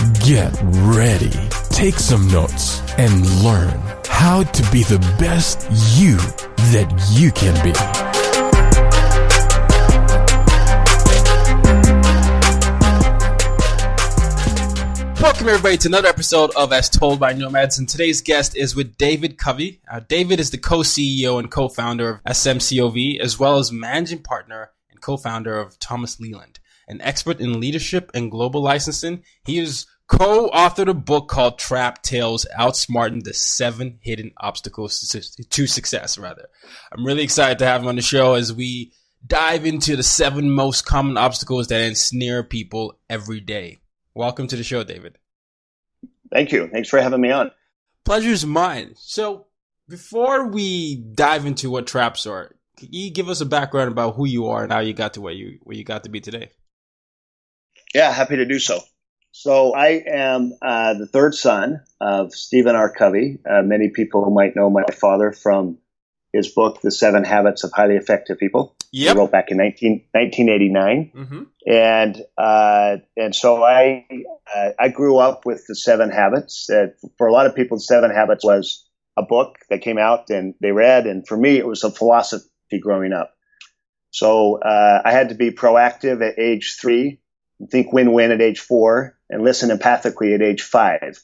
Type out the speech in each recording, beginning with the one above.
Get ready, take some notes, and learn how to be the best you that you can be. Welcome everybody to another episode of As Told by Nomads, and today's guest is with David Covey. Uh, David is the co-CEO and co-founder of SMCOV, as well as managing partner and co-founder of Thomas Leland, an expert in leadership and global licensing. He is co-authored a book called Trap Tales: Outsmarting the Seven Hidden Obstacles to Success. Rather, I'm really excited to have him on the show as we dive into the seven most common obstacles that ensnare people every day. Welcome to the show, David. Thank you. Thanks for having me on. Pleasure's mine. So, before we dive into what traps are, can you give us a background about who you are and how you got to where you where you got to be today? Yeah, happy to do so. So I am uh, the third son of Stephen R. Covey. Uh, many people might know my father from his book, The Seven Habits of Highly Effective People. Yep. He wrote back in 19, 1989. Mm-hmm. And, uh, and so I, uh, I grew up with the seven habits. Uh, for a lot of people, the seven habits was a book that came out and they read. And for me, it was a philosophy growing up. So, uh, I had to be proactive at age three, think win-win at age four, and listen empathically at age five.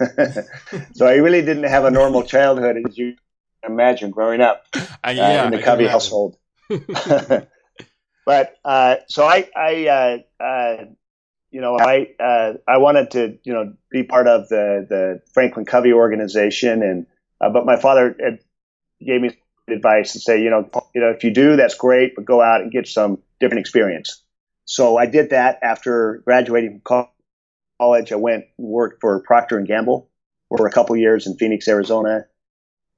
so I really didn't have a normal childhood as you can imagine growing up Uh, uh, yeah, in the I Covey household. but uh, so I, I uh, uh, you know, I uh, I wanted to, you know, be part of the the Franklin Covey organization, and uh, but my father gave me advice to say, you know, you know, if you do, that's great, but go out and get some different experience. So I did that after graduating from college. I went and worked for Procter and Gamble for a couple years in Phoenix, Arizona,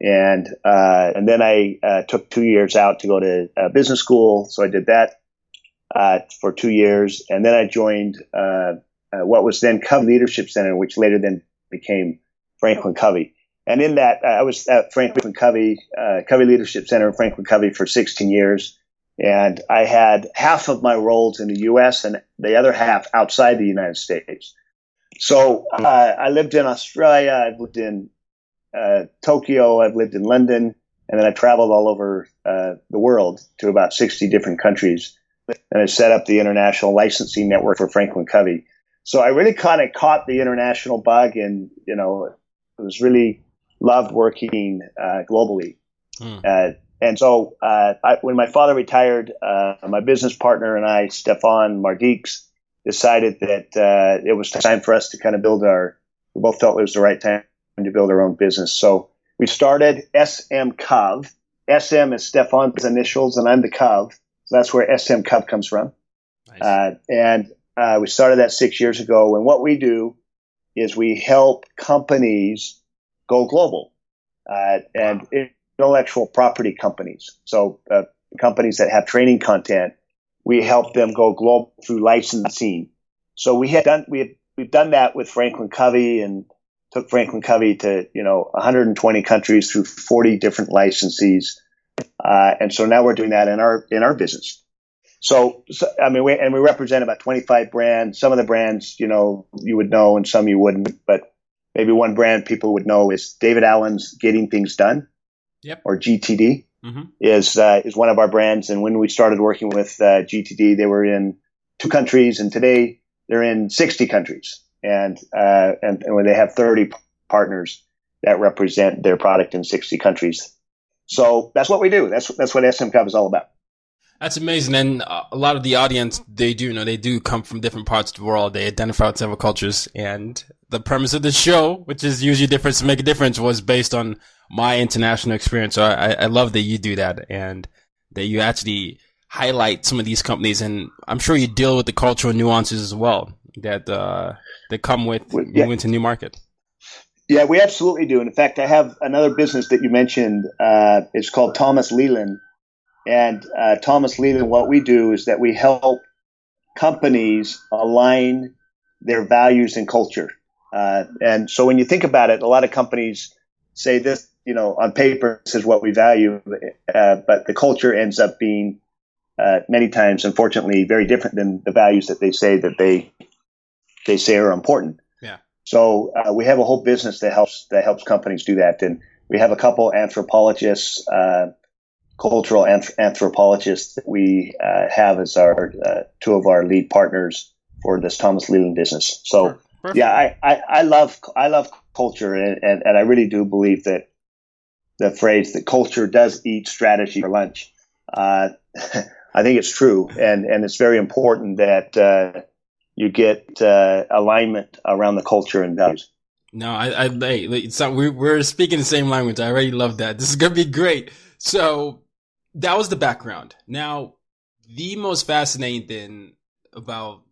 and uh, and then I uh, took two years out to go to uh, business school. So I did that uh, for two years, and then I joined uh, uh, what was then Covey Leadership Center, which later then became Franklin Covey. And in that, I was at Franklin Covey, Covey Leadership Center in Franklin Covey for 16 years. And I had half of my roles in the U.S. and the other half outside the United States. So uh, I lived in Australia. I've lived in uh, Tokyo. I've lived in London, and then I traveled all over uh, the world to about 60 different countries. And I set up the international licensing network for Franklin Covey. So I really kind of caught the international bug, and you know, it was really loved working uh, globally. Hmm. And so uh, I, when my father retired, uh, my business partner and I, Stephan Mardyks, decided that uh, it was time for us to kind of build our. We both felt it was the right time to build our own business. So we started SM Cov. SM is Stephan's initials, and I'm the Cov. So that's where SM Cov comes from. Nice. Uh, and uh, we started that six years ago. And what we do is we help companies go global uh, and intellectual property companies. So uh, companies that have training content, we help them go global through licensing. So we had done we had, we've done that with Franklin Covey and took Franklin Covey to you know 120 countries through 40 different licensees, uh, and so now we're doing that in our in our business. So, so, I mean, we, and we represent about 25 brands. Some of the brands, you know, you would know, and some you wouldn't. But maybe one brand people would know is David Allen's Getting Things Done, yep. or GTD, mm-hmm. is uh, is one of our brands. And when we started working with uh, GTD, they were in two countries, and today they're in 60 countries, and uh, and, and when they have 30 partners that represent their product in 60 countries. So that's what we do. That's that's what SM Cov is all about. That's amazing. And a lot of the audience, they do, you know, they do come from different parts of the world. They identify with several cultures. And the premise of the show, which is usually difference to make a difference, was based on my international experience. So I, I love that you do that and that you actually highlight some of these companies. And I'm sure you deal with the cultural nuances as well that, uh, that come with yeah. moving to new market. Yeah, we absolutely do. And in fact, I have another business that you mentioned. Uh, it's called Thomas Leland and uh, Thomas Leland, what we do is that we help companies align their values and culture. Uh, and so when you think about it, a lot of companies say this, you know, on paper, this is what we value, uh, but the culture ends up being uh, many times, unfortunately, very different than the values that they say that they they say are important. Yeah. So uh, we have a whole business that helps that helps companies do that, and we have a couple anthropologists uh, cultural anth- anthropologists that we uh, have as our uh, two of our lead partners for this Thomas Leland business. So yeah, I, I, I, love I love culture and, and, and, I really do believe that the phrase that culture does eat strategy for lunch. Uh, I think it's true and, and it's very important that uh, you get uh, alignment around the culture and values. No, I, I, it's not, we're, we're speaking the same language. I already love that. This is going to be great. So that was the background. Now, the most fascinating thing about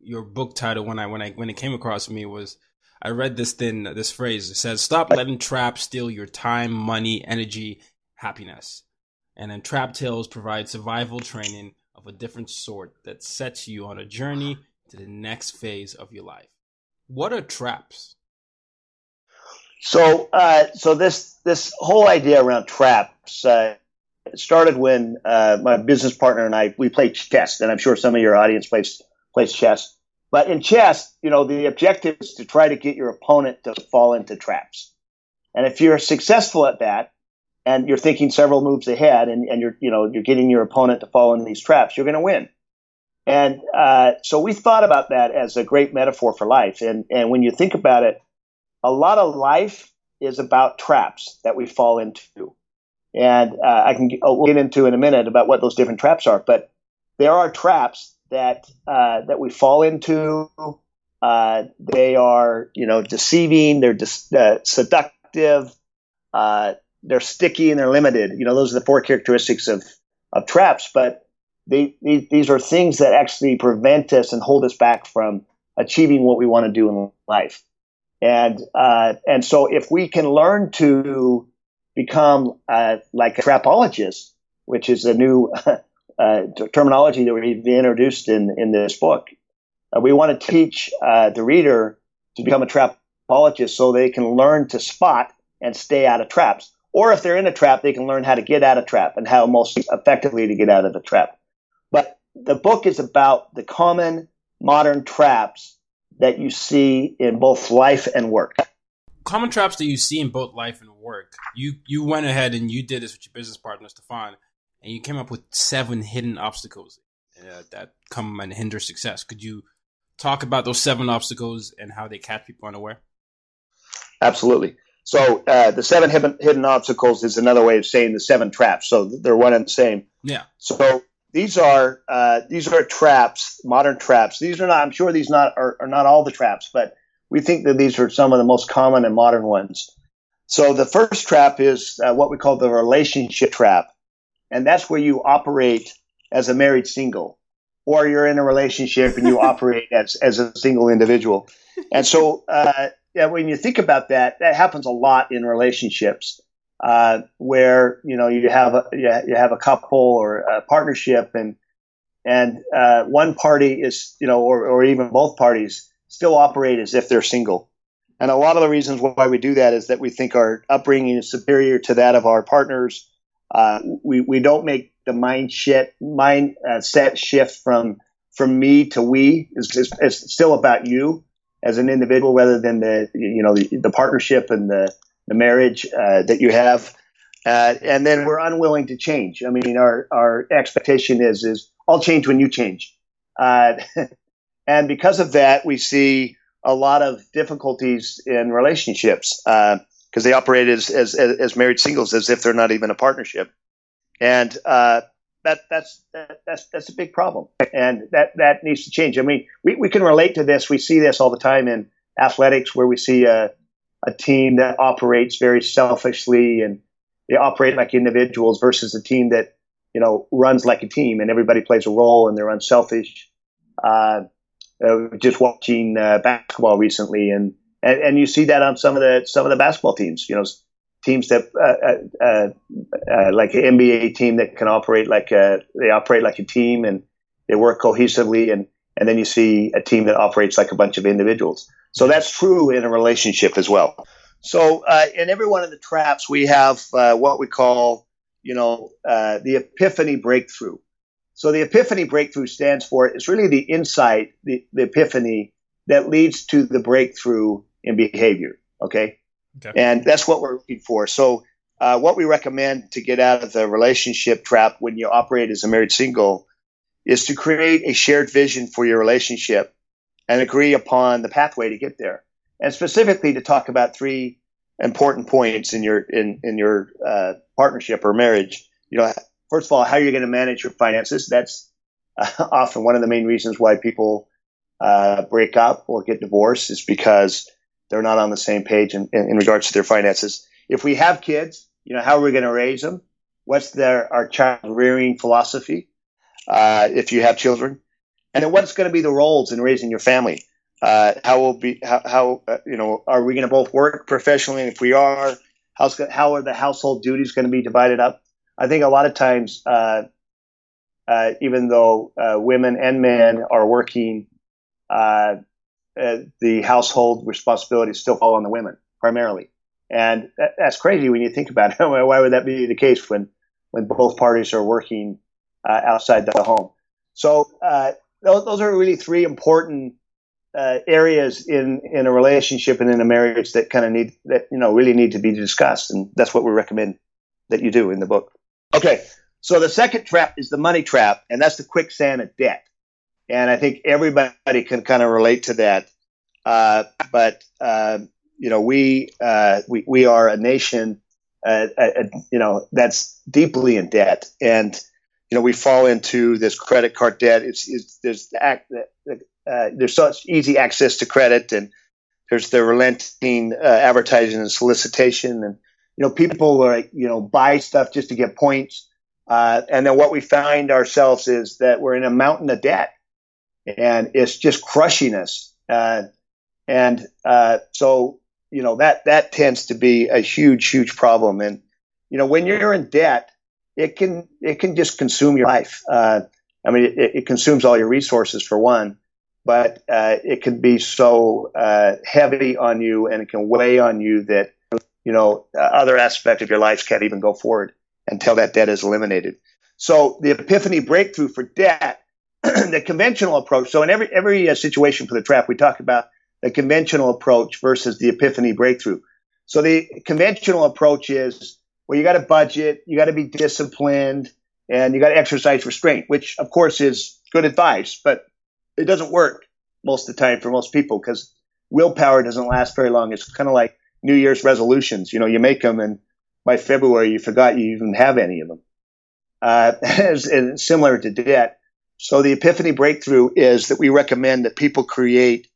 your book title when I when I when it came across me was I read this thing this phrase. It says, "Stop letting traps steal your time, money, energy, happiness." And then Trap Tales provides survival training of a different sort that sets you on a journey to the next phase of your life. What are traps? So, uh, so this this whole idea around traps uh, it started when uh, my business partner and I we played chess, and I'm sure some of your audience plays plays chess. But in chess, you know, the objective is to try to get your opponent to fall into traps. And if you're successful at that, and you're thinking several moves ahead, and, and you're you know you're getting your opponent to fall into these traps, you're going to win. And uh, so we thought about that as a great metaphor for life. And and when you think about it, a lot of life is about traps that we fall into. And uh, I can oh, we'll get into in a minute about what those different traps are. But there are traps that uh, that we fall into. Uh, they are, you know, deceiving. They're dis- uh, seductive. Uh, they're sticky and they're limited. You know, those are the four characteristics of of traps. But they, these, these are things that actually prevent us and hold us back from achieving what we want to do in life. And uh, and so if we can learn to become uh, like a trapologist, which is a new uh, terminology that we've introduced in, in this book. Uh, we want to teach uh, the reader to become a trapologist so they can learn to spot and stay out of traps. Or if they're in a trap, they can learn how to get out of trap and how most effectively to get out of the trap. But the book is about the common modern traps that you see in both life and work common traps that you see in both life and work. You you went ahead and you did this with your business partner Stephan, and you came up with seven hidden obstacles uh, that come and hinder success. Could you talk about those seven obstacles and how they catch people unaware? Absolutely. So uh, the seven hidden, hidden obstacles is another way of saying the seven traps. So they're one and the same. Yeah. So these are uh, these are traps, modern traps. These are not. I'm sure these not are, are not all the traps, but we think that these are some of the most common and modern ones. So the first trap is uh, what we call the relationship trap. And that's where you operate as a married single or you're in a relationship and you operate as, as a single individual. And so, uh, yeah, when you think about that, that happens a lot in relationships, uh, where, you know, you have a, you have a couple or a partnership and, and, uh, one party is, you know, or, or even both parties still operate as if they're single. And a lot of the reasons why we do that is that we think our upbringing is superior to that of our partners. Uh, we, we don't make the mind shit, mind uh, set shift from, from me to we. It's, still about you as an individual rather than the, you know, the, the partnership and the, the marriage uh, that you have. Uh, and then we're unwilling to change. I mean, our, our expectation is, is I'll change when you change. And because of that, we see a lot of difficulties in relationships because uh, they operate as, as, as married singles as if they're not even a partnership, and uh, that that's that, that's that's a big problem, and that that needs to change. I mean, we, we can relate to this. We see this all the time in athletics, where we see a a team that operates very selfishly and they operate like individuals versus a team that you know runs like a team and everybody plays a role and they're unselfish. Uh, uh, just watching uh, basketball recently, and, and, and you see that on some of the some of the basketball teams. You know, teams that uh, uh, uh like an NBA team that can operate like a, they operate like a team and they work cohesively, and and then you see a team that operates like a bunch of individuals. So that's true in a relationship as well. So uh, in every one of the traps, we have what we call, you know, the epiphany breakthrough. So the epiphany breakthrough stands for it's really the insight, the, the epiphany that leads to the breakthrough in behavior. Okay. okay. And that's what we're looking for. So uh, what we recommend to get out of the relationship trap when you operate as a married single is to create a shared vision for your relationship and agree upon the pathway to get there. And specifically to talk about three important points in your in in your uh, partnership or marriage. You know, first of all, how are you're going to manage your finances. That's uh, often one of the main reasons why people uh, break up or get divorced is because they're not on the same page in, in, in, regards to their finances. If we have kids, you know, how are we going to raise them? What's their our child rearing philosophy? Uh, if you have children, and then what's going to be the roles in raising your family? Uh, how will be how, how uh, you know are we going to both work professionally? And if we are, how's how are the household duties going to be divided up? I think a lot of times, uh, uh, even though uh, women and men are working, uh, uh, the household responsibilities still fall on the women primarily, and that, that's crazy when you think about it. Why would that be the case when when both parties are working uh, outside the home? So those, those, are really three important areas in in a relationship and in a marriage that kind of need that you know really need to be discussed, and that's what we recommend that you do in the book. Okay, so the second trap is the money trap, and that's the quicksand of debt. And I think everybody can kind of relate to that. Uh, but uh, you know, we uh, we we are a nation, uh, uh, uh, you know, that's deeply in debt, and you know, we fall into this credit card debt. It's, it's there's the act, there's such easy access to credit, and there's the relenting advertising and solicitation, and you know, people like, you know, buy stuff just to get points. Uh, and then what we find ourselves is that we're in a mountain of debt and it's just crushing us. Uh, and, uh, so, you know, that, that tends to be a huge, huge problem. And, you know, when you're in debt, it can, it can just consume your life. Uh, I mean, it, it, consumes all your resources for one, but, uh, it can be so, uh, heavy on you and it can weigh on you that, you know, uh, other aspect of your life can't even go forward until that debt is eliminated. So the epiphany breakthrough for debt, the conventional approach. So in every every uh, situation for the trap, we talk about the conventional approach versus the epiphany breakthrough. So the conventional approach is well, you got to budget, you got to be disciplined, and you got to exercise restraint, which of course is good advice, but it doesn't work most of the time for most people because willpower doesn't last very long. It's kind of like New Year's resolutions. You know, you make them and by February you forgot you even have any of them. Uh, and similar to debt. So the epiphany breakthrough is that we recommend that people create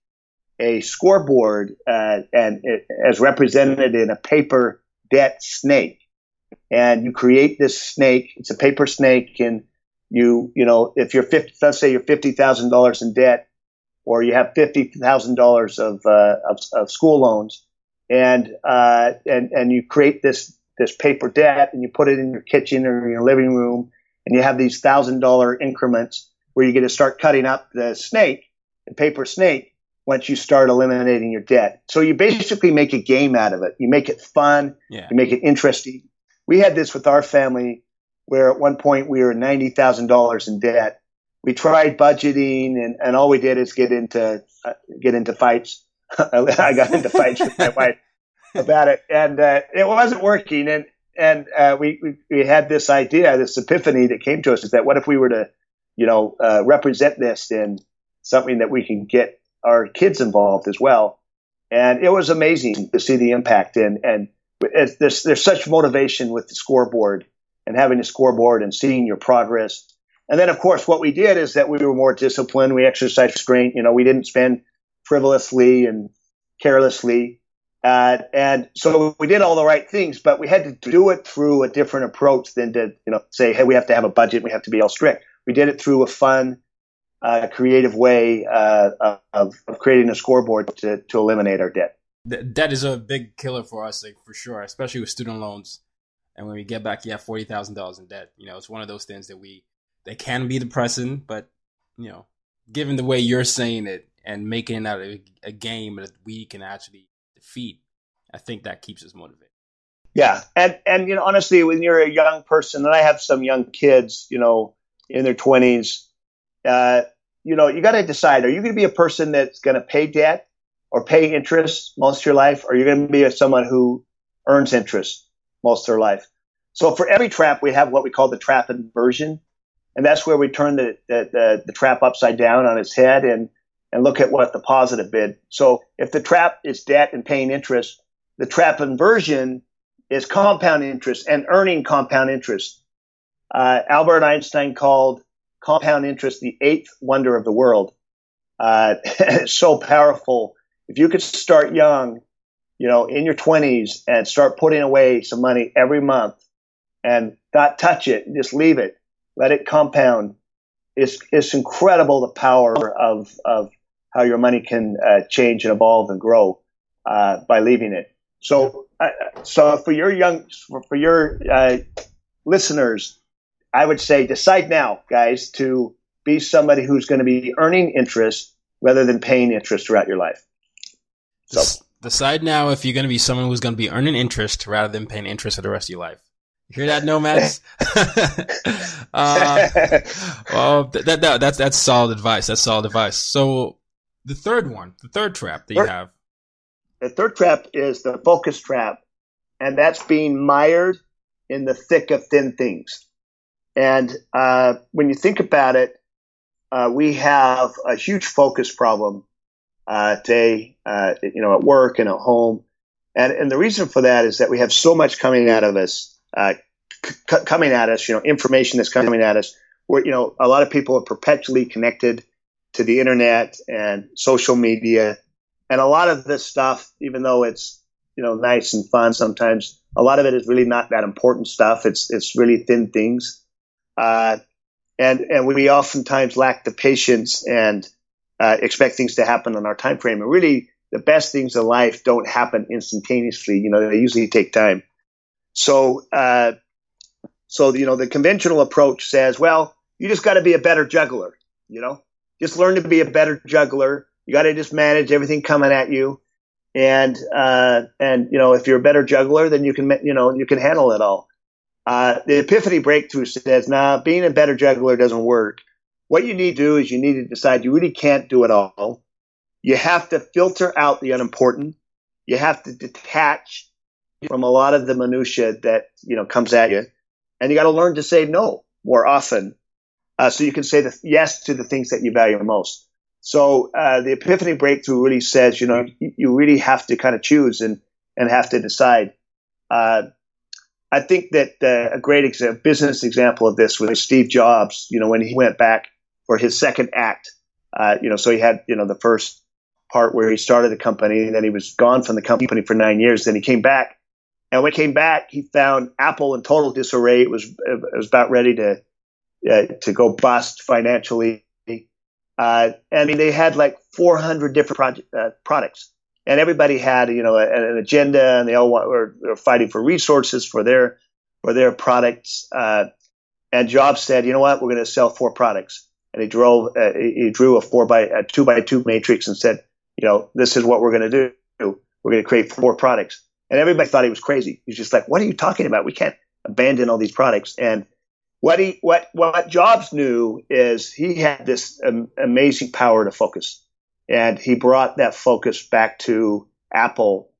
a scoreboard uh, and it, as represented in a paper debt snake. And you create this snake. It's a paper snake, and you you know if you're 50, let's say you're fifty thousand dollars in debt, or you have fifty thousand dollars of, uh, of of school loans, and uh, and and you create this this paper debt and you put it in your kitchen or in your living room and you have these thousand dollar increments where you get to start cutting up the snake the paper snake once you start eliminating your debt. So you basically make a game out of it. You make it fun. Yeah. You make it interesting. We had this with our family where at one point we were $90,000 in debt. We tried budgeting and, and all we did is get into, uh, get into fights. I got into fights with my wife about it and, uh, it wasn't working. And, and, uh, we, we, we had this idea, this epiphany that came to us is that what if we were to, you know, uh, represent this in something that we can get our kids involved as well. And it was amazing to see the impact. And, and there's, there's such motivation with the scoreboard and having a scoreboard and seeing your progress. And then, of course, what we did is that we were more disciplined. We exercised restraint. You know, we didn't spend frivolously and carelessly. Uh, and so we did all the right things, but we had to do it through a different approach than to, you know, say, hey, we have to have a budget. We have to be all strict. We did it through a fun, uh, creative way uh, of, of creating a scoreboard to, to eliminate our debt. Debt is a big killer for us, like for sure, especially with student loans. And when we get back, you have forty thousand dollars in debt. You know, it's one of those things that we they can be depressing, but you know, given the way you're saying it and making it a, a game that we can actually defeat, I think that keeps us motivated. Yeah, and and you know, honestly, when you're a young person, and I have some young kids, you know, in their twenties, uh, you know, you got to decide: are you going to be a person that's going to pay debt or pay interest most of your life, or are you going to be someone who earns interest most of their life? So for every trap, we have what we call the trap inversion, and that's where we turn the the, the, the trap upside down on its head and and look at what the positive bid. So if the trap is debt and paying interest, the trap inversion is compound interest and earning compound interest. Uh, Albert Einstein called compound interest the eighth wonder of the world. Uh, it's so powerful. If you could start young, you know, in your twenties and start putting away some money every month and not touch it, just leave it, let it compound. It's, it's incredible the power of, of how your money can uh, change and evolve and grow uh, by leaving it. So, uh, so for your young, for, for your uh, listeners, I would say decide now, guys, to be somebody who's going to be earning interest rather than paying interest throughout your life. So decide now if you're going to be someone who's going to be earning interest rather than paying interest for the rest of your life. You hear that, nomads? uh, well, that, that, that's that's solid advice. That's solid advice. So the third one, the third trap that you have. The third trap is the focus trap, and that's being mired in the thick of thin things. And uh, when you think about it, uh, we have a huge focus problem uh, today, uh, you know, at work and at home. And, and the reason for that is that we have so much coming out of us, uh, c- coming at us, you know, information that's coming at us. Where, you know, a lot of people are perpetually connected to the internet and social media. And a lot of this stuff, even though it's, you know, nice and fun sometimes, a lot of it is really not that important stuff. It's, it's really thin things. Uh, and and we oftentimes lack the patience and uh, expect things to happen on our time frame. And really, the best things in life don't happen instantaneously. You know, they usually take time. So, uh, so you know, the conventional approach says, well, you just got to be a better juggler. You know, just learn to be a better juggler. You got to just manage everything coming at you, and uh, and you know, if you're a better juggler, then you can you know you can handle it all. Uh, the epiphany breakthrough says, nah, being a better juggler doesn't work. What you need to do is you need to decide you really can't do it all. You have to filter out the unimportant. You have to detach from a lot of the minutia that, you know, comes at you. And you got to learn to say no more often. Uh, so you can say the yes to the things that you value most. So, uh, the epiphany breakthrough really says, you know, you really have to kind of choose and, and have to decide. Uh, I think that uh, a great business example of this was Steve Jobs. You know, when he went back for his second act, uh, you know, so he had you know the first part where he started the company, and then he was gone from the company for nine years. Then he came back, and when he came back, he found Apple in total disarray. It was it was about ready to uh, to go bust financially. Uh, I mean, they had like 400 different project, uh, products and everybody had you know an agenda, and they all were, were fighting for resources for their for their products. Uh, and Jobs said, you know what, we're going to sell four products, and he drove uh, he drew a four by a two by two matrix and said, you know, this is what we're going to do. We're going to create four products. And everybody thought he was crazy. He's just like, what are you talking about? We can't abandon all these products. And what he, what, what Jobs knew is he had this um, amazing power to focus. And he brought that focus back to Apple.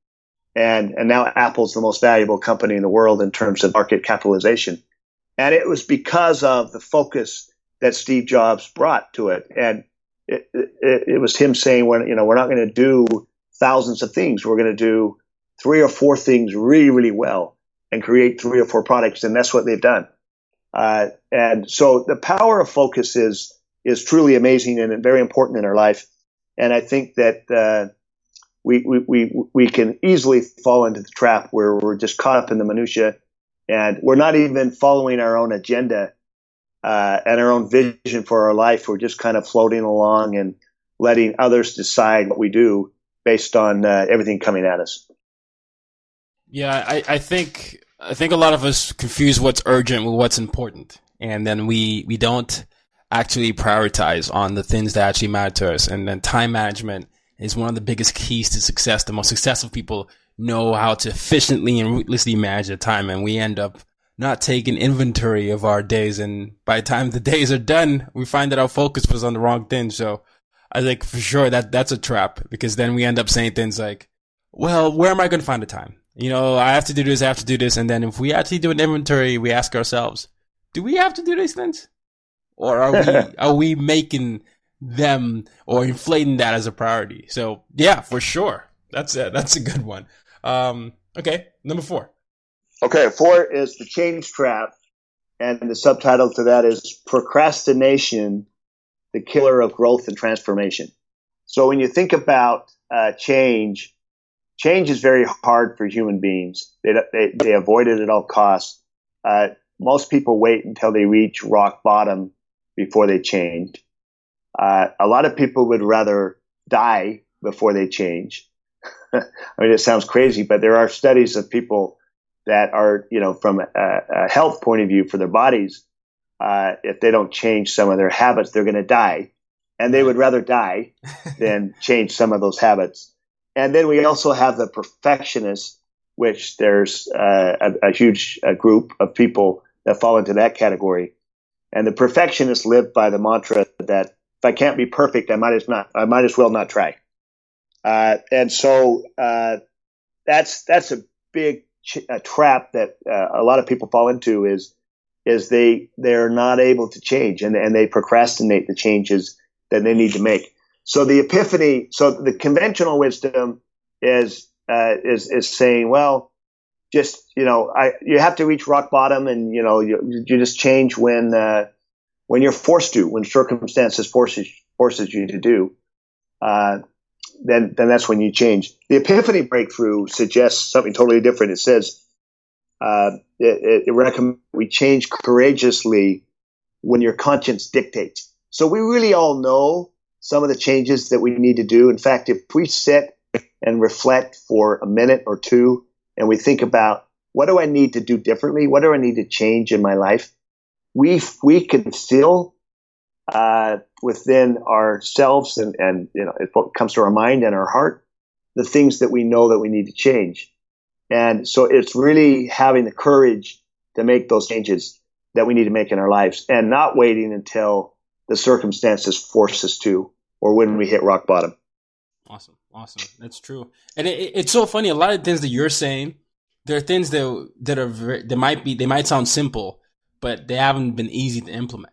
And, and now Apple's the most valuable company in the world in terms of market capitalization. And it was because of the focus that Steve Jobs brought to it. And it, it, it was him saying, "When you know, we're not going to do thousands of things. We're going to do three or four things really, really well and create three or four products." And that's what they've done. Uh, and so the power of focus is is truly amazing and very important in our life. And I think that uh, we, we we we can easily fall into the trap where we're just caught up in the minutia, and we're not even following our own agenda uh, and our own vision for our life. We're just kind of floating along and letting others decide what we do based on uh, everything coming at us. Yeah, I, I think I think a lot of us confuse what's urgent with what's important, and then we we don't actually prioritize on the things that actually matter to us. And then time management is one of the biggest keys to success. The most successful people know how to efficiently and ruthlessly manage their time, and we end up not taking inventory of our days. And by the time the days are done, we find that our focus was on the wrong thing. So I think for sure that that's a trap because then we end up saying things like, well, where am I going to find the time? You know, I have to do this, I have to do this. And then if we actually do an inventory, we ask ourselves, do we have to do these things? Or are we, are we making them or inflating that as a priority? So yeah, for sure. That's a, that's a good one. Um, okay. Number four. Okay, four is the change trap, and the subtitle to that is procrastination, the killer of growth and transformation. So when you think about uh, change, change is very hard for human beings. They, they, they avoid it at all costs. Uh, most people wait until they reach rock bottom before they change. Uh, a lot of people would rather die before they change. I mean, it sounds crazy, but there are studies of people that are, you know, from a, a health point of view for their bodies, uh, if they don't change some of their habits, they're going to die. And they would rather die than change some of those habits. And then we also have the perfectionists, which there's uh, a, a, huge group of people that fall into that category. And the perfectionists live by the mantra that if I can't be perfect, I might as not, I might as well not try. Uh, and so uh, that's that's a big a trap that uh, a lot of people fall into is is they they're not able to change and and they procrastinate the changes that they need to make. So the epiphany, so the conventional wisdom is uh, is is saying, well, just you know, I you have to reach rock bottom, and you know, you, you just change when uh, when you're forced to, when circumstances forces forces you to do. Uh, then then that's when you change. The Epiphany breakthrough suggests something totally different. It says uh, it, it we change courageously when your conscience dictates. So we really all know some of the changes that we need to do. In fact, if we sit and reflect for a minute or two and we think about what do I need to do differently? What do I need to change in my life? We, we can feel uh, within ourselves and, and you know it comes to our mind and our heart the things that we know that we need to change and so it's really having the courage to make those changes that we need to make in our lives and not waiting until the circumstances force us to or when we hit rock bottom awesome awesome that's true and it, it's so funny a lot of things that you're saying there are things that that are very, that might be they might sound simple but they haven't been easy to implement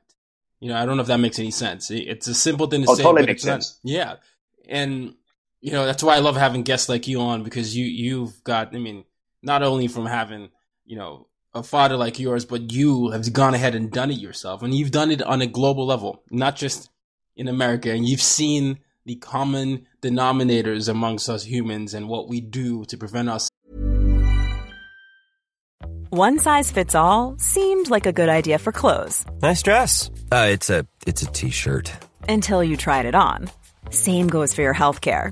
you know, I don't know if that makes any sense. It's a simple thing to oh, say, totally but it's sense. not. Yeah, and you know that's why I love having guests like you on because you you've got. I mean, not only from having you know a father like yours, but you have gone ahead and done it yourself, and you've done it on a global level, not just in America, and you've seen the common denominators amongst us humans and what we do to prevent us. One size fits all seemed like a good idea for clothes. Nice dress. Uh, it's a it's a t-shirt. Until you tried it on. Same goes for your health care.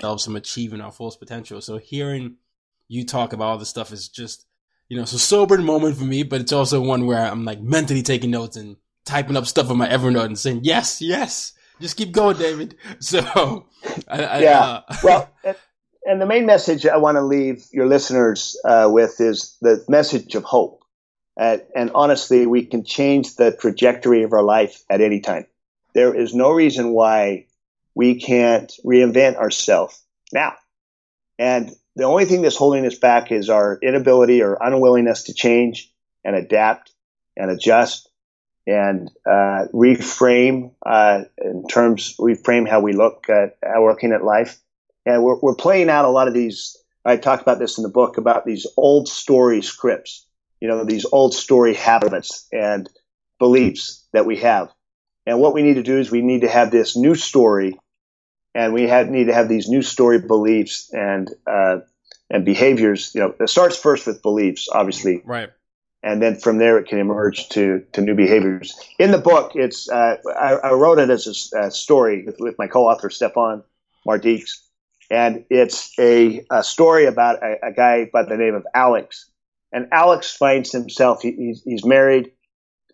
Helps from achieving our fullest potential. So hearing you talk about all this stuff is just, you know, it's a sobering moment for me, but it's also one where I'm like mentally taking notes and typing up stuff on my Evernote and saying, yes, yes, just keep going, David. So, I, I, yeah. Uh, well, and the main message I want to leave your listeners uh, with is the message of hope. Uh, and honestly, we can change the trajectory of our life at any time. There is no reason why we can't reinvent ourselves now. And the only thing that's holding us back is our inability or unwillingness to change and adapt and adjust and uh, reframe uh, in terms reframe how we look at how we're at life. And we're, we're playing out a lot of these. I talk about this in the book about these old story scripts, you know, these old story habits and beliefs that we have. And what we need to do is we need to have this new story, and we have, need to have these new story beliefs and uh, and behaviors. You know, it starts first with beliefs, obviously, right and then from there it can emerge to to new behaviors. In the book, it's uh, I, I, wrote it as a, a story with, with, my co-author Stephan Mardyks, and it's a, a story about a, a, guy by the name of Alex. And Alex finds himself he, he's, he's married,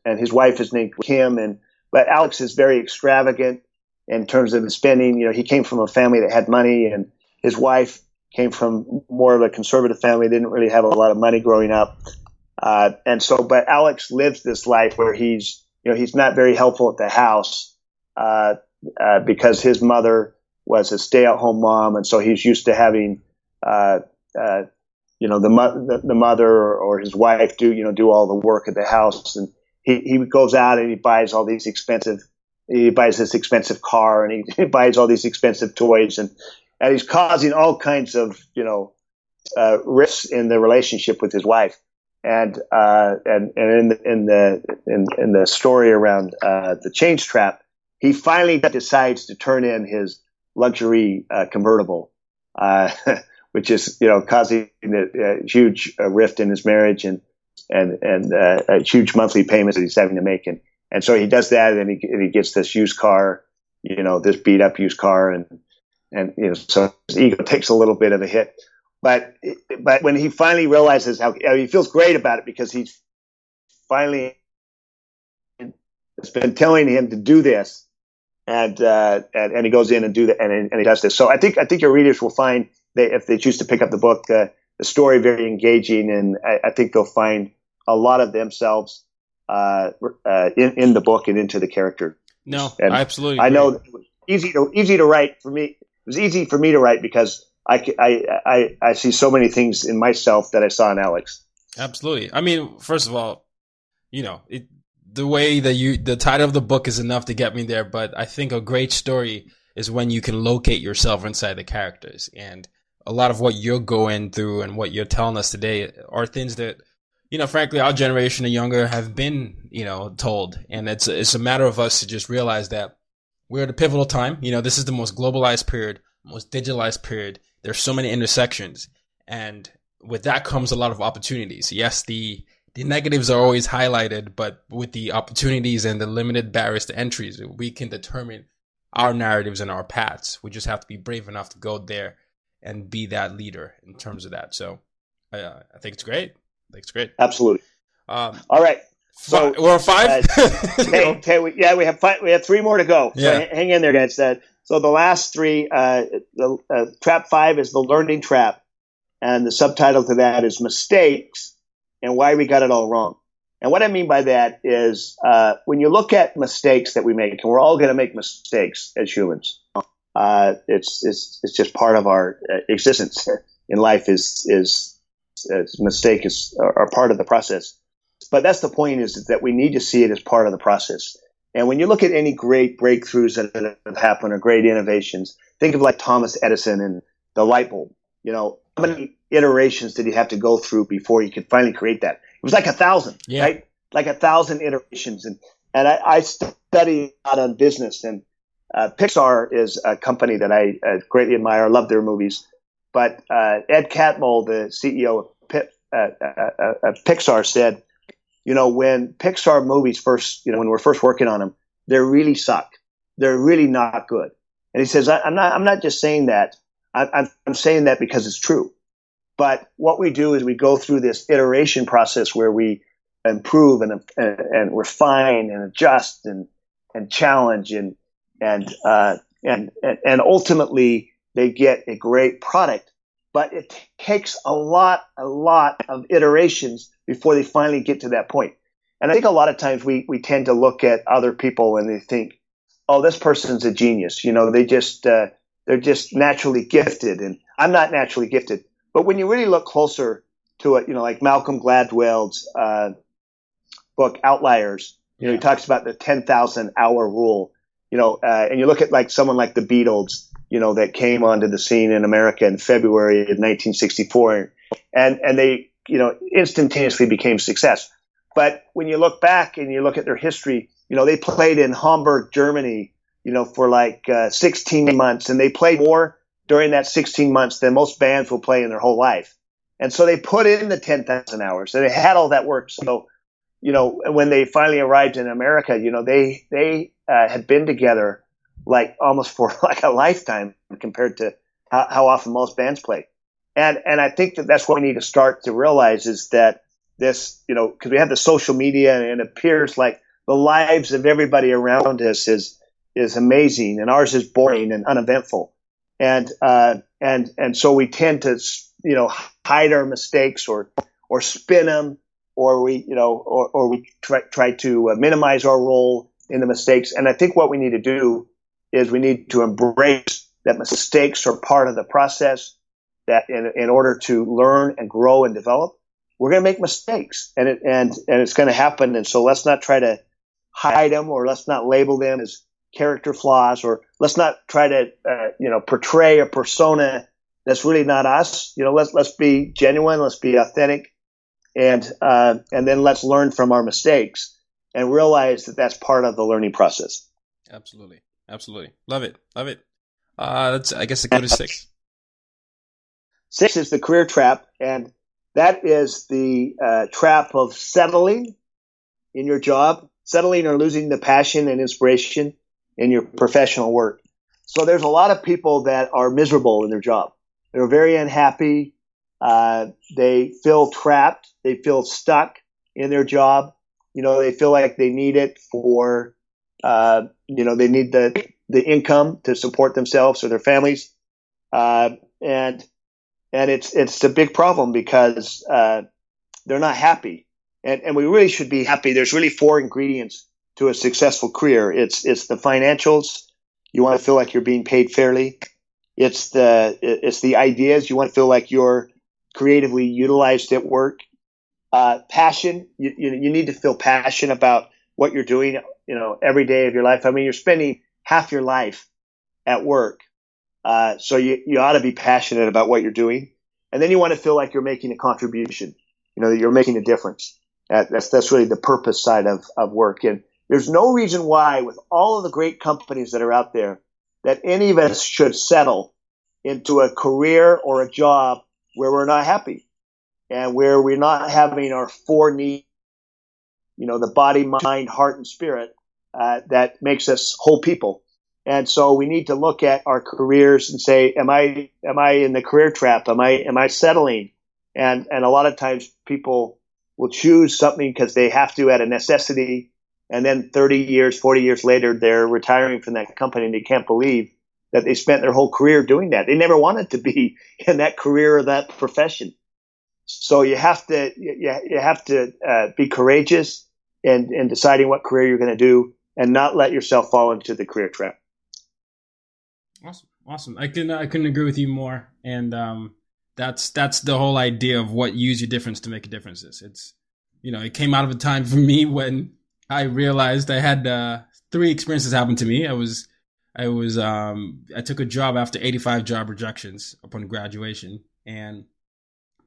and his wife is named Kim, and but Alex is very extravagant in terms of spending. You know, he came from a family that had money, and his wife came from more of a conservative family. Didn't really have a lot of money growing up. Uh, and so, but Alex lives this life where he's, you know, he's not very helpful at the house, uh, uh, because his mother was a stay at home mom. And so he's used to having, uh, uh, you know, the, mo- the, the, mother or, or, his wife do, you know, do all the work at the house. And he, he goes out and he buys all these expensive, he buys this expensive car and he, he buys all these expensive toys and, and he's causing all kinds of, you know, uh, risks in the relationship with his wife. And uh, and and in the in the in, in the story around uh, the change trap, he finally decides to turn in his luxury uh, convertible, uh, which is you know causing a, a huge uh, rift in his marriage and and and uh, huge monthly payments that he's having to make and and so he does that and he and he gets this used car, you know, this beat up used car and and you know so his ego takes a little bit of a hit but but when he finally realizes how he feels great about it because he's finally it's been telling him to do this, and uh, and, and he goes in and do that and, and he does this. So I think I think your readers will find that if they choose to pick up the book, uh, the story very engaging, and I, I, think they'll find a lot of themselves uh, uh in in the book and into the character. No, and absolutely. I know easy to easy to write for me. It was easy for me to write because I, I, I, I see so many things in myself that I saw in Alex. Absolutely. I mean, first of all, you know, it, the way that you, the title of the book is enough to get me there, but I think a great story is when you can locate yourself inside the characters. And a lot of what you're going through and what you're telling us today are things that, you know, frankly, our generation and younger have been, you know, told. And it's, it's a matter of us to just realize that we're at a pivotal time. You know, this is the most globalized period, most digitalized period there's so many intersections and with that comes a lot of opportunities. Yes, the the negatives are always highlighted, but with the opportunities and the limited barriers to entries, we can determine our narratives and our paths. We just have to be brave enough to go there and be that leader in terms of that. So uh, I think it's great. I think it's great. Absolutely. Um, All right. So we're five. Uh, okay, okay we, yeah, we have five. We have three more to go. So yeah. hang in there, guys. Uh, so the last three, uh, the uh, trap five is the learning trap, and the subtitle to that is mistakes and why we got it all wrong. And what I mean by that is uh, when you look at mistakes that we make, and we're all going to make mistakes as humans. Uh, it's it's it's just part of our uh, existence in life is is as mistake is are part of the process. But that's the point is, is that we need to see it as part of the process. And when you look at any great breakthroughs that have happened or great innovations, think of like Thomas Edison and the light bulb. You know, how many iterations did he have to go through before he could finally create that? It was like a thousand, yeah. right? Like a thousand iterations. And and I, I study a lot on business. And uh, Pixar is a company that I uh, greatly admire. I love their movies. But uh, Ed Catmull, the CEO of uh, uh, uh, Pixar, said, you know, when Pixar movies first, you know, when we're first working on them, they really suck. They're really not good. And he says, I, am not, I'm not just saying that. I, I'm saying that because it's true. But what we do is we go through this iteration process where we improve and, and, and refine and adjust and, and challenge and, and, uh, and, and ultimately they get a great product. But it takes a lot, a lot of iterations before they finally get to that point. And I think a lot of times we, we tend to look at other people and they think, oh, this person's a genius. You know, they just, uh, they're just naturally gifted. And I'm not naturally gifted. But when you really look closer to it, you know, like Malcolm Gladwell's, uh, book Outliers. You know, he talks about the 10,000 hour rule, you know, uh, and you look at like someone like the Beatles, you know, that came onto the scene in America in February of 1964 and, and they, you know, instantaneously became success. But when you look back and you look at their history, you know, they played in Hamburg, Germany, you know, for like uh, 16 months and they played more during that 16 months than most bands will play in their whole life. And so they put in the 10,000 hours and they had all that work. So you know, when they finally arrived in America, you know, they they uh, had been together like almost for like a lifetime compared to how, how often most bands play. And and I think that that's what we need to start to realize is that this, you know, because we have the social media and it appears like the lives of everybody around us is is amazing and ours is boring and uneventful. And uh, and and so we tend to you know hide our mistakes or or spin them or we, you know, or, or we try, try to uh, minimize our role in the mistakes. And I think what we need to do is we need to embrace that mistakes are part of the process. That in, in order to learn and grow and develop, we're going to make mistakes, and it and and it's going to happen. And so let's not try to hide them, or let's not label them as character flaws, or let's not try to uh, you know portray a persona that's really not us. You know, let's let's be genuine, let's be authentic, and uh, and then let's learn from our mistakes and realize that that's part of the learning process. Absolutely, absolutely, love it, love it. Uh, that's I guess it go to six. Six is the career trap, and that is the uh, trap of settling in your job, settling or losing the passion and inspiration in your professional work. So there's a lot of people that are miserable in their job. They're very unhappy. Uh, they feel trapped. They feel stuck in their job. You know, they feel like they need it for, uh, you know, they need the, the income to support themselves or their families. Uh, and, and it's, it's a big problem because, uh, they're not happy. And, and we really should be happy. There's really four ingredients to a successful career. It's, it's the financials. You want to feel like you're being paid fairly. It's the, it's the ideas. You want to feel like you're, creatively utilized at work. Uh, passion, you, you, need to feel passion about what you're doing, you know, every day of your life. I mean, you're spending half your life at work. Uh, so you, you ought to be passionate about what you're doing. And then you want to feel like you're making a contribution, you know, that you're making a difference. that's, that's really the purpose side of, of work. And there's no reason why with all of the great companies that are out there that any of us should settle into a career or a job where we're not happy and where we're not having our four needs, you know, the body, mind, heart, and spirit, uh, that makes us whole people. And so we need to look at our careers and say, am I, am I in the career trap? Am I, am I settling? And, and a lot of times people will choose something because they have to at a necessity. And then 30 years, 40 years later, they're retiring from that company and they can't believe that they spent their whole career doing that. They never wanted to be in that career or that profession. So you have to you, you have to uh, be courageous in, in deciding what career you're going to do, and not let yourself fall into the career trap. Awesome, awesome. I can I couldn't agree with you more. And um, that's that's the whole idea of what use your difference to make a difference is. It's you know, it came out of a time for me when I realized I had uh, three experiences happen to me. I was I was um I took a job after 85 job rejections upon graduation. And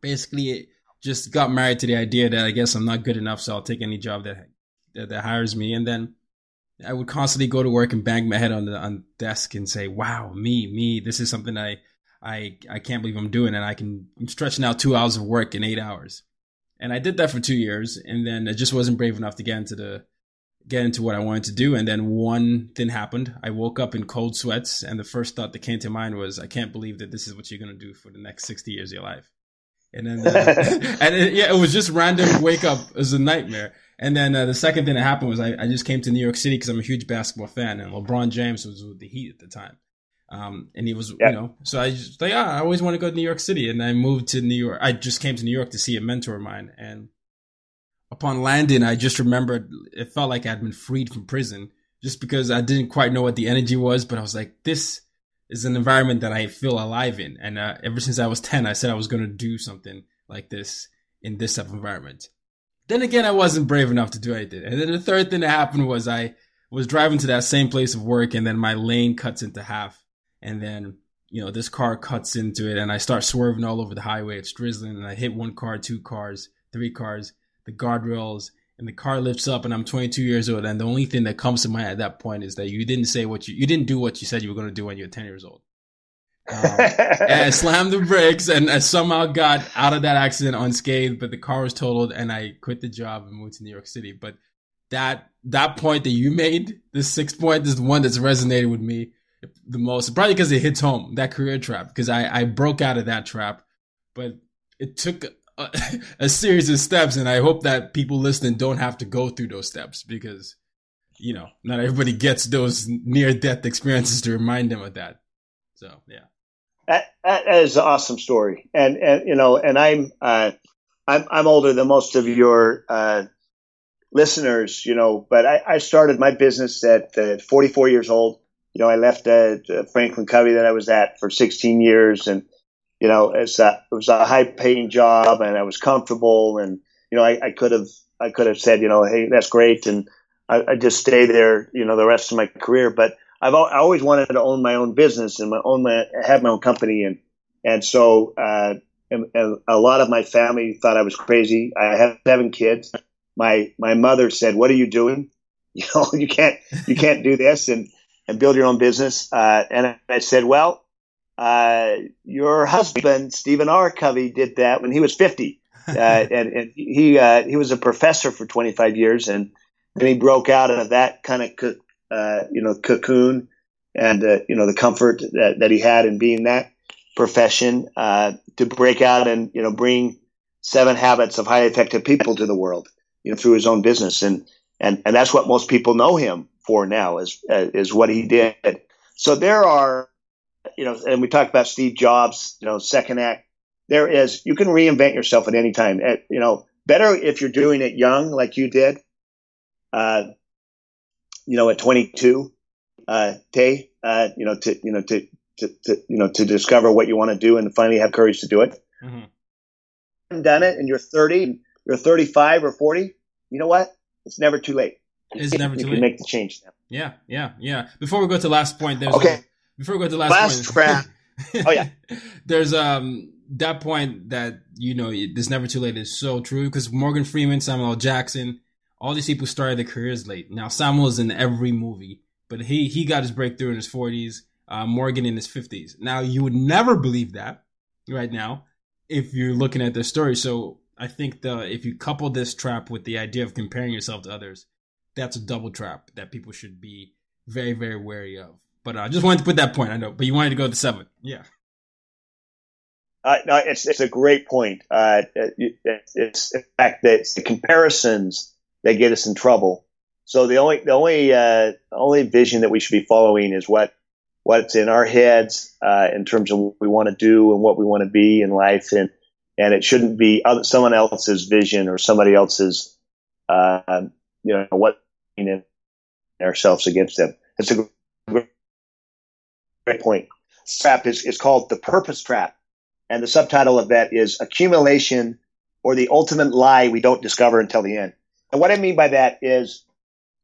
basically it just got married to the idea that I guess I'm not good enough so I'll take any job that that, that hires me. And then I would constantly go to work and bang my head on the on desk and say, "Wow, me, me, this is something I I I can't believe I'm doing. And I can I'm stretching out 2 hours of work in 8 hours." And I did that for 2 years and then I just wasn't brave enough to get into the get into what I wanted to do. And then one thing happened. I woke up in cold sweats, and the first thought that came to mind was, I can't believe that this is what you're going to do for the next 60 years of your life. And then, uh, and it, yeah, it was just random wake up. It was a nightmare. And then uh, the second thing that happened was I, I just came to New York City because I'm a huge basketball fan, and LeBron James was with the Heat at the time. Um, and he was, you know, so I just like, yeah, I always want to go to New York City. And I moved to New York. I just came to New York to see a mentor of mine. And upon landing, I just remembered it felt like I'd been freed from prison just because I didn't quite know what the energy was, but I was like, this is an environment that I feel alive in. And uh, ever since I was 10, I said I was going to do something like this in this type of environment. Then again, I wasn't brave enough to do anything. And then the third thing that happened was I was driving to that same place of work and then my lane cuts into half. And then, you know, this car cuts into it and I start swerving all over the highway. It's drizzling and I hit one car, two cars, three cars the guardrails, and the car lifts up, and I'm 22 years old, and the only thing that comes to mind at that point is that you didn't say what you you didn't do what you said you were going to do when you were 10 years old. Um, and I slammed the brakes, and I somehow got out of that accident unscathed, but the car was totaled, and I quit the job and moved to New York City. But that that point that you made, the sixth point, is the one that's resonated with me the most. Probably because it hits home that career trap. Because I I broke out of that trap, but it took a, series of steps, and I hope that people listening don't have to go through those steps because you know not everybody gets those near death experiences to remind them of that. So yeah, that, that is an awesome story, and and you know, and I'm uh, I'm I'm older than most of your uh, listeners, you know, but I, I started my business at uh, 44 years old. You know, I left uh, Franklin Covey that I was at for 16 years, and you know, it's a, it was a high paying job and I was comfortable and, you know, I, I could have, I could have said, you know, Hey, that's great. And I, I just stay there, you know, the rest of my career. But I've I always wanted to own my own business and my own, my, have my own company. And, and so, uh, and, and a lot of my family thought I was crazy. I have seven kids. My, my mother said, what are you doing? You know, you can't, you can't do this and, and build your own business. Uh, and I said, well, uh, your husband, Stephen R. Covey, did that when he was 50. Uh, and, and, he, uh, he was a professor for 25 years and then he broke out of that kind of, co- uh, you know, cocoon and, uh, you know, the comfort that, that he had in being that profession, uh, to break out and, you know, bring seven habits of highly effective people to the world, you know, through his own business. And, and, and that's what most people know him for now is, is what he did. So there are, you know, and we talked about Steve Jobs, you know, second act. There is, you can reinvent yourself at any time. At, you know, better if you're doing it young, like you did, uh, you know, at 22, uh, Tay, uh, you know, to, you know, to, to, to, you know, to discover what you want to do and finally have courage to do it. Mm-hmm. Done it and you're 30, you're 35 or 40. You know what? It's never too late. It's never you too can late. make the change now. Yeah, yeah, yeah. Before we go to the last point, there's Okay. Before we go to the last, Last point, trap. Oh, yeah. there's um that point that you know it's never too late is so true because Morgan Freeman, Samuel L. Jackson, all these people started their careers late. Now Samuel is in every movie, but he he got his breakthrough in his 40s. Uh, Morgan in his 50s. Now you would never believe that right now if you're looking at their story. So I think the if you couple this trap with the idea of comparing yourself to others, that's a double trap that people should be very very wary of. But I uh, just wanted to put that point. I know, but you wanted to go to seven. Yeah. Uh, no, it's it's a great point. Uh, it, it's the fact that it's the comparisons that get us in trouble. So the only the only uh, only vision that we should be following is what what's in our heads uh, in terms of what we want to do and what we want to be in life, and and it shouldn't be other, someone else's vision or somebody else's uh, you know what in ourselves against them. It's a great, great point. Trap is is called the purpose trap And the subtitle of that is accumulation or the ultimate lie we don't discover until the end. And what I mean by that is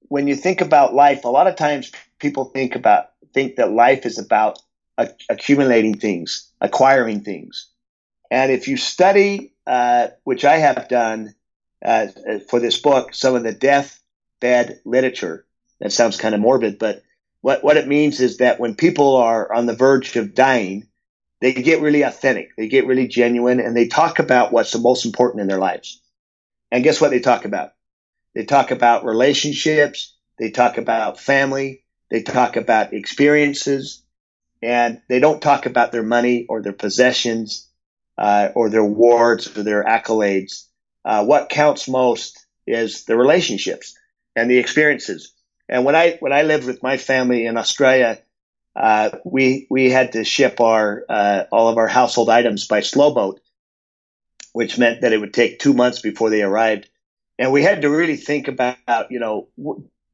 when you think about life, a lot of times people think about, think that life is about accumulating things, acquiring things. And if you study, uh, which I have done uh, for this book, some of the deathbed literature, that sounds kind of morbid, but what, what it means is that when people are on the verge of dying, they get really authentic, they get really genuine, and they talk about what's the most important in their lives. And guess what they talk about? They talk about relationships, they talk about family, they talk about experiences, and they don't talk about their money or their possessions uh, or their awards or their accolades. Uh, what counts most is the relationships and the experiences. And when I when I lived with my family in Australia, uh, we we had to ship our uh, all of our household items by slow boat, which meant that it would take two months before they arrived. And we had to really think about, you know,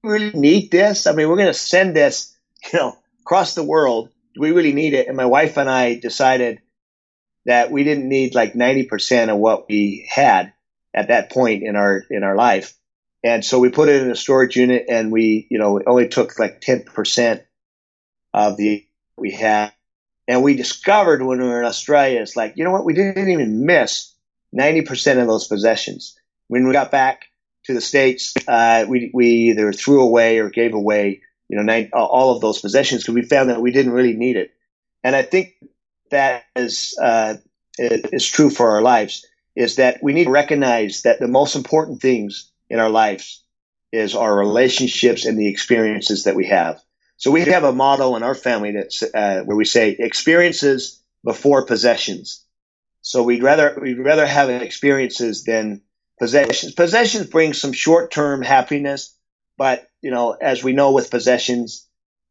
really need this. I mean, we're going to send this, you know, across the world. Do we really need it? And my wife and I decided that we didn't need like 90% of what we had at that point in our, in our life. And so we put it in a storage unit and we, you know, it only took like 10% of the we had. And we discovered when we were in Australia, it's like, you know what? We didn't even miss 90% of those possessions. When we got back to the States, uh, we, we either threw away or gave away, you know, nine, all of those possessions because we found that we didn't really need it. And I think that is, uh, is true for our lives is that we need to recognize that the most important things in our lives is our relationships and the experiences that we have. So we have a model in our family that's uh, where we say experiences before possessions. So we'd rather we'd rather have experiences than possessions. Possessions bring some short term happiness, but you know, as we know with possessions,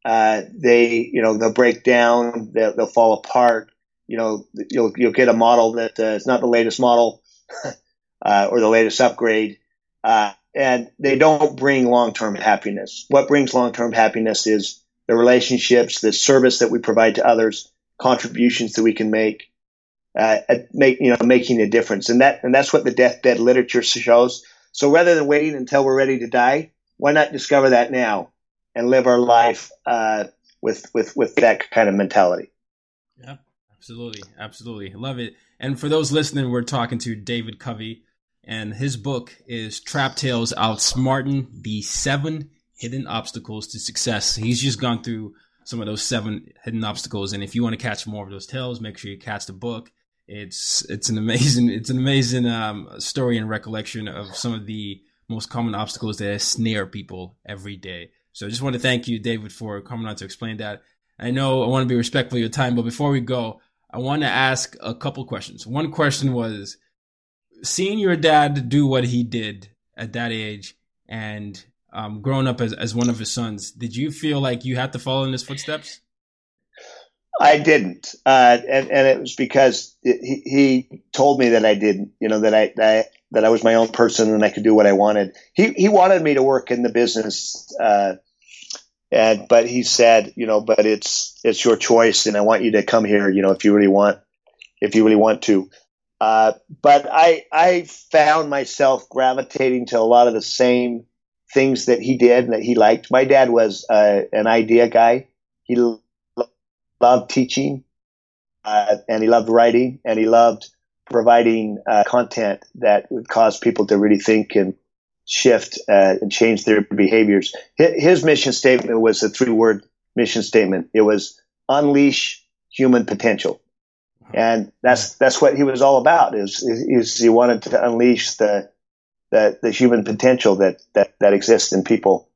uh, they you know they'll break down, they'll, they'll, fall apart. You know, you'll you'll get a model that uh, is not the latest model uh, or the latest upgrade. Uh, and they don't bring long-term happiness. What brings long-term happiness is the relationships, the service that we provide to others, contributions that we can make, uh, make you know making a difference, and that and that's what the deathbed literature shows. So rather than waiting until we're ready to die, why not discover that now and live our life uh, with with with that kind of mentality? Yeah, absolutely, absolutely, love it. And for those listening, we're talking to David Covey and his book is Trap Tales Outsmarting the Seven Hidden Obstacles to Success. He's just gone through some of those seven hidden obstacles, and if you want to catch more of those tales, make sure you catch the book. It's it's an amazing it's an amazing um, story and recollection of some of the most common obstacles that snare people every day. So I just want to thank you, David, for coming on to explain that. I know I want to be respectful of your time, but before we go, I want to ask a couple questions. One question was seeing your dad do what he did at that age and um, growing up as, as one of his sons, did you feel like you had to follow in his footsteps? I didn't, uh, and and it was because it, he, he told me that I didn't. You know that I, I, that I was my own person and I could do what I wanted. He he wanted me to work in the business, uh, and but he said, you know, but it's it's your choice, and I want you to come here. You know, if you really want, if you really want to. Uh, but I, I found myself gravitating to a lot of the same things that he did and that he liked. My dad was uh, an idea guy. He lo- loved teaching, uh, and he loved writing, and he loved providing uh, content that would cause people to really think and shift uh, and change their behaviors. His mission statement was a three-word mission statement. It was unleash human potential and that's that's what he was all about. Is is he wanted to unleash the the, the human potential that, that that exists in people,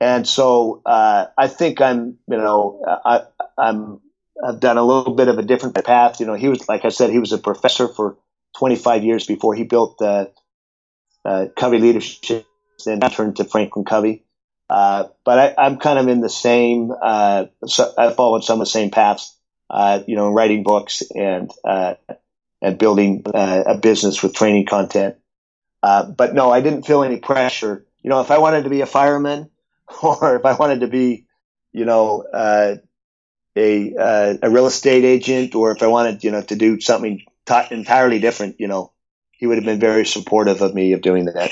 and so uh, I think I'm you know I I'm I've done a little bit of a different path. You know, he was like I said, he was a professor for 25 years before he built the uh, Covey Leadership, then turned to Franklin Covey. Uh, but I, am kind of in the same. Uh, so I followed some of the same paths uh, you know, writing books and uh, and building uh, a business with training content. Uh, but no, I didn't feel any pressure. You know, if I wanted to be a fireman, or if I wanted to be, you know, uh, a uh, a real estate agent, or if I wanted, you know, to do something t- entirely different, you know, he would have been very supportive of me of doing that.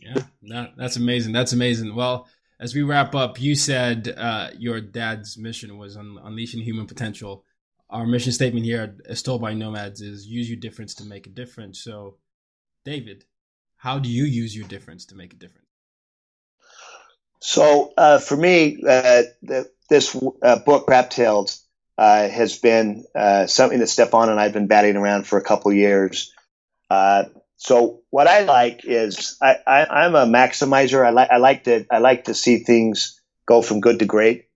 Yeah, that, that's amazing. That's amazing. Well, as we wrap up, you said uh, your dad's mission was un- unleashing human potential. Our mission statement here, as told by Nomads, is use your difference to make a difference. So, David, how do you use your difference to make a difference? So, uh, for me, uh, the, this uh, book, Trap Tales, uh, has been uh, something that Stephan and I have been batting around for a couple years. Uh, so what I like is I, am a maximizer. I like I like to I like to see things go from good to great,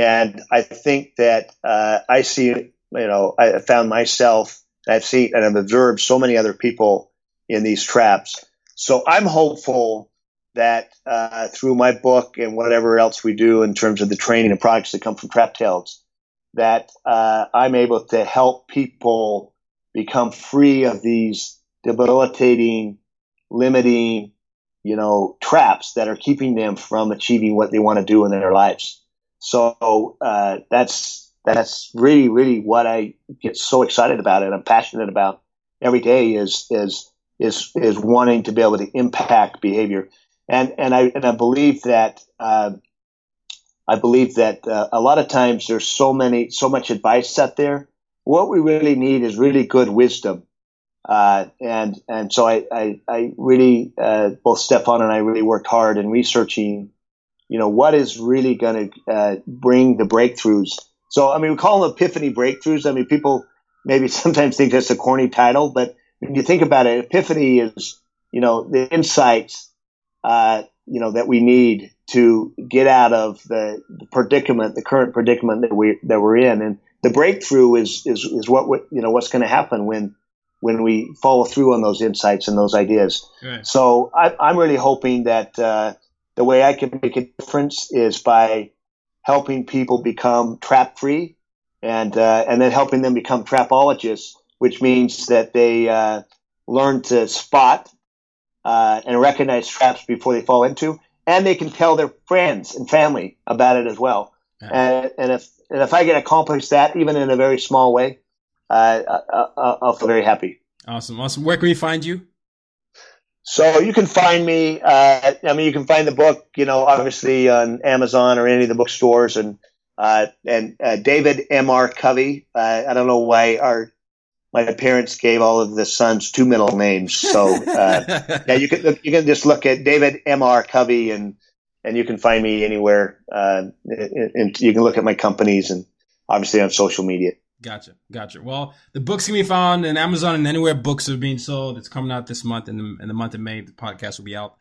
and I think that uh, I see you know I found myself I've seen and I've observed so many other people in these traps. So I'm hopeful that uh, through my book and whatever else we do in terms of the training and products that come from Trap Tales, that uh, I'm able to help people become free of these debilitating, limiting, you know, traps that are keeping them from achieving what they want to do in their lives. So uh, that's that's really, really what I get so excited about and I'm passionate about every day is is is is wanting to be able to impact behavior. And and I and I believe that uh, I believe that uh, a lot of times there's so many so much advice out there. What we really need is really good wisdom uh, and and so I I, I really uh, both Stephan and I really worked hard in researching, you know, what is really going to uh, bring the breakthroughs. So I mean, we call them epiphany breakthroughs. I mean, people maybe sometimes think that's a corny title, but when you think about it, epiphany is you know the insights, uh, you know, that we need to get out of the, the predicament, the current predicament that we that we're in, and the breakthrough is is is what you know what's going to happen when when we follow through on those insights and those ideas. So I, am really hoping that uh, the way I can make a difference is by helping people become trap free and uh, and then helping them become trapologists, which means that they uh, learn to spot uh, and recognize traps before they fall into, and they can tell their friends and family about it as well. Yeah. And, and if and if I can accomplish that, even in a very small way, uh, uh, I'll feel very happy. Awesome, awesome. Where can we find you? So you can find me. Uh, I mean, you can find the book, you know, obviously on Amazon or any of the bookstores, and uh, and uh, David M. R. Covey. Uh, I don't know why our my parents gave all of the sons two middle names. So uh, yeah, you can you can just look at David M. R. Covey, and and you can find me anywhere. and you can look at my companies and obviously on social media. Gotcha, gotcha. Well, the books can be found in Amazon and anywhere books are being sold. It's coming out this month, in the, in the month of May, the podcast will be out.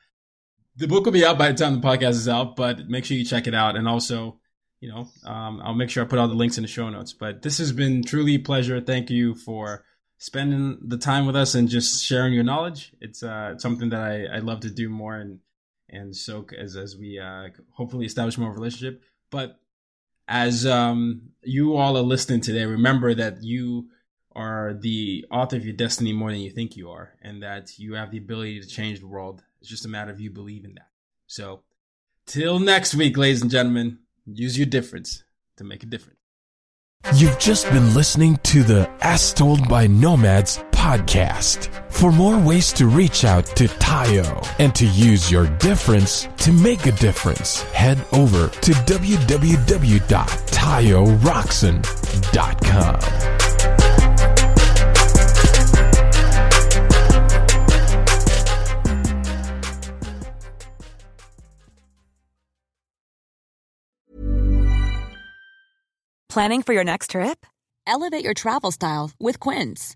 The book will be out by the time the podcast is out, but make sure you check it out. And also, you know, um, I'll make sure I put all the links in the show notes. But this has been truly a pleasure. Thank you for spending the time with us and just sharing your knowledge. It's uh, something that I, I love to do more and and soak as as we uh, hopefully establish more relationship. But as um, you all are listening today, remember that you are the author of your destiny more than you think you are, and that you have the ability to change the world. It's just a matter of you believing that. So, till next week, ladies and gentlemen, use your difference to make a difference. You've just been listening to the As Told by Nomads podcast. For more ways to reach out to Tayo and to use your difference to make a difference, head over to www.tayorockson.com. Planning for your next trip? Elevate your travel style with Quince.